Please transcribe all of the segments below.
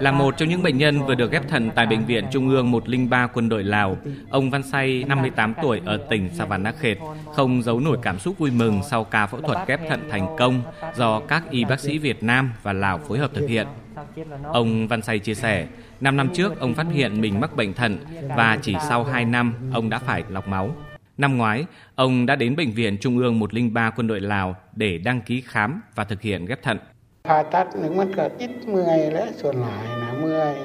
Là một trong những bệnh nhân vừa được ghép thận tại Bệnh viện Trung ương 103 Quân đội Lào, ông Văn Say, 58 tuổi ở tỉnh Savannakhet, không giấu nổi cảm xúc vui mừng sau ca phẫu thuật ghép thận thành công do các y bác sĩ Việt Nam và Lào phối hợp thực hiện. Ông Văn Say chia sẻ, 5 năm trước ông phát hiện mình mắc bệnh thận và chỉ sau 2 năm ông đã phải lọc máu. Năm ngoái, ông đã đến Bệnh viện Trung ương 103 Quân đội Lào để đăng ký khám và thực hiện ghép thận.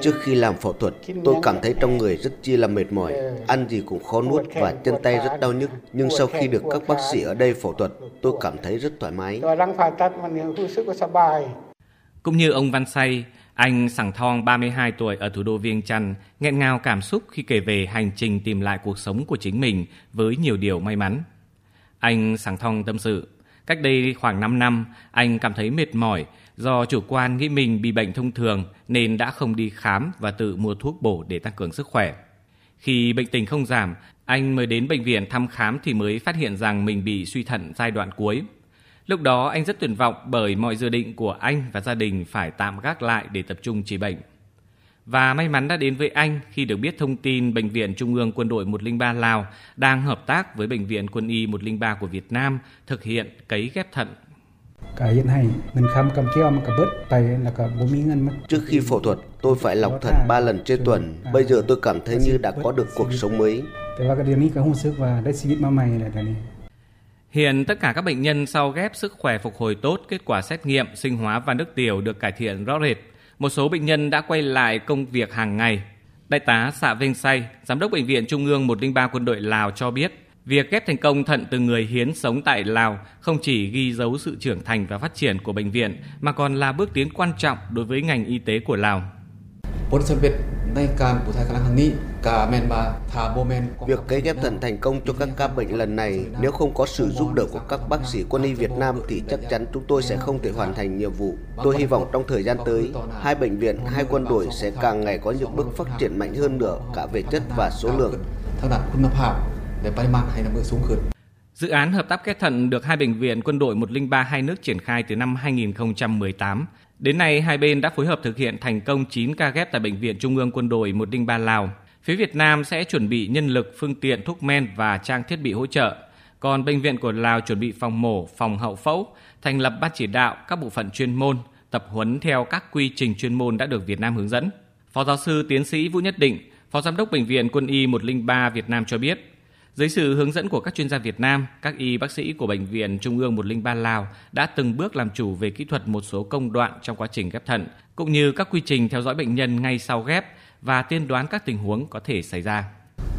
Trước khi làm phẫu thuật, tôi cảm thấy trong người rất chi là mệt mỏi, ăn gì cũng khó nuốt và chân tay rất đau nhức. Nhưng sau khi được các bác sĩ ở đây phẫu thuật, tôi cảm thấy rất thoải mái. Cũng như ông Văn Say, anh Sảng Thong 32 tuổi ở thủ đô Viêng Chăn nghẹn ngào cảm xúc khi kể về hành trình tìm lại cuộc sống của chính mình với nhiều điều may mắn. Anh Sảng Thong tâm sự, cách đây khoảng 5 năm, anh cảm thấy mệt mỏi do chủ quan nghĩ mình bị bệnh thông thường nên đã không đi khám và tự mua thuốc bổ để tăng cường sức khỏe. Khi bệnh tình không giảm, anh mới đến bệnh viện thăm khám thì mới phát hiện rằng mình bị suy thận giai đoạn cuối. Lúc đó anh rất tuyệt vọng bởi mọi dự định của anh và gia đình phải tạm gác lại để tập trung trị bệnh. Và may mắn đã đến với anh khi được biết thông tin Bệnh viện Trung ương Quân đội 103 Lào đang hợp tác với Bệnh viện Quân y 103 của Việt Nam thực hiện cấy ghép thận Trước khi phẫu thuật, tôi phải lọc thận 3 lần trên tuần. Bây giờ tôi cảm thấy như đã có được cuộc sống mới. Hiện tất cả các bệnh nhân sau ghép sức khỏe phục hồi tốt, kết quả xét nghiệm, sinh hóa và nước tiểu được cải thiện rõ rệt. Một số bệnh nhân đã quay lại công việc hàng ngày. Đại tá Sạ Vinh Say, Giám đốc Bệnh viện Trung ương 103 Quân đội Lào cho biết, việc ghép thành công thận từ người hiến sống tại Lào không chỉ ghi dấu sự trưởng thành và phát triển của bệnh viện, mà còn là bước tiến quan trọng đối với ngành y tế của Lào. Việc cấy ghép thận thành công cho các ca bệnh lần này, nếu không có sự giúp đỡ của các bác sĩ quân y Việt Nam thì chắc chắn chúng tôi sẽ không thể hoàn thành nhiệm vụ. Tôi hy vọng trong thời gian tới, hai bệnh viện, hai quân đội sẽ càng ngày có những bước phát triển mạnh hơn nữa cả về chất và số lượng. Dự án hợp tác ghép thận được hai bệnh viện quân đội 103 hai nước triển khai từ năm 2018. Đến nay, hai bên đã phối hợp thực hiện thành công 9 ca ghép tại Bệnh viện Trung ương Quân đội 103 Lào. Phía Việt Nam sẽ chuẩn bị nhân lực, phương tiện, thuốc men và trang thiết bị hỗ trợ. Còn bệnh viện của Lào chuẩn bị phòng mổ, phòng hậu phẫu, thành lập ban chỉ đạo các bộ phận chuyên môn, tập huấn theo các quy trình chuyên môn đã được Việt Nam hướng dẫn. Phó giáo sư tiến sĩ Vũ Nhất Định, Phó Giám đốc Bệnh viện Quân y 103 Việt Nam cho biết, dưới sự hướng dẫn của các chuyên gia Việt Nam, các y bác sĩ của Bệnh viện Trung ương 103 Lào đã từng bước làm chủ về kỹ thuật một số công đoạn trong quá trình ghép thận, cũng như các quy trình theo dõi bệnh nhân ngay sau ghép và tiên đoán các tình huống có thể xảy ra.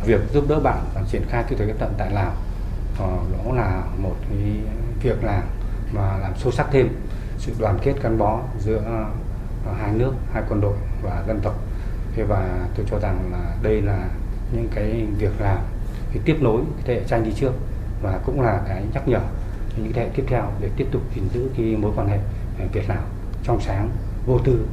Việc giúp đỡ bạn triển khai kỹ thuật ghép thận tại Lào ờ, đó là một cái việc làm mà làm sâu sắc thêm sự đoàn kết gắn bó giữa ờ, hai nước, hai quân đội và dân tộc. Và tôi cho rằng là đây là những cái việc làm cái tiếp nối thế hệ tranh đi trước và cũng là cái nhắc nhở cho những thế hệ tiếp theo để tiếp tục gìn giữ cái mối quan hệ ờ, Việt Lào trong sáng, vô tư.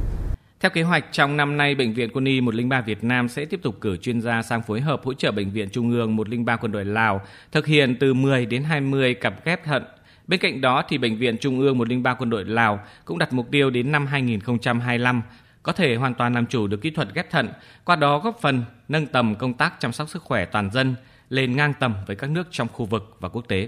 Theo kế hoạch, trong năm nay, Bệnh viện Quân y 103 Việt Nam sẽ tiếp tục cử chuyên gia sang phối hợp hỗ trợ Bệnh viện Trung ương 103 Quân đội Lào thực hiện từ 10 đến 20 cặp ghép thận. Bên cạnh đó, thì Bệnh viện Trung ương 103 Quân đội Lào cũng đặt mục tiêu đến năm 2025 có thể hoàn toàn làm chủ được kỹ thuật ghép thận, qua đó góp phần nâng tầm công tác chăm sóc sức khỏe toàn dân, lên ngang tầm với các nước trong khu vực và quốc tế.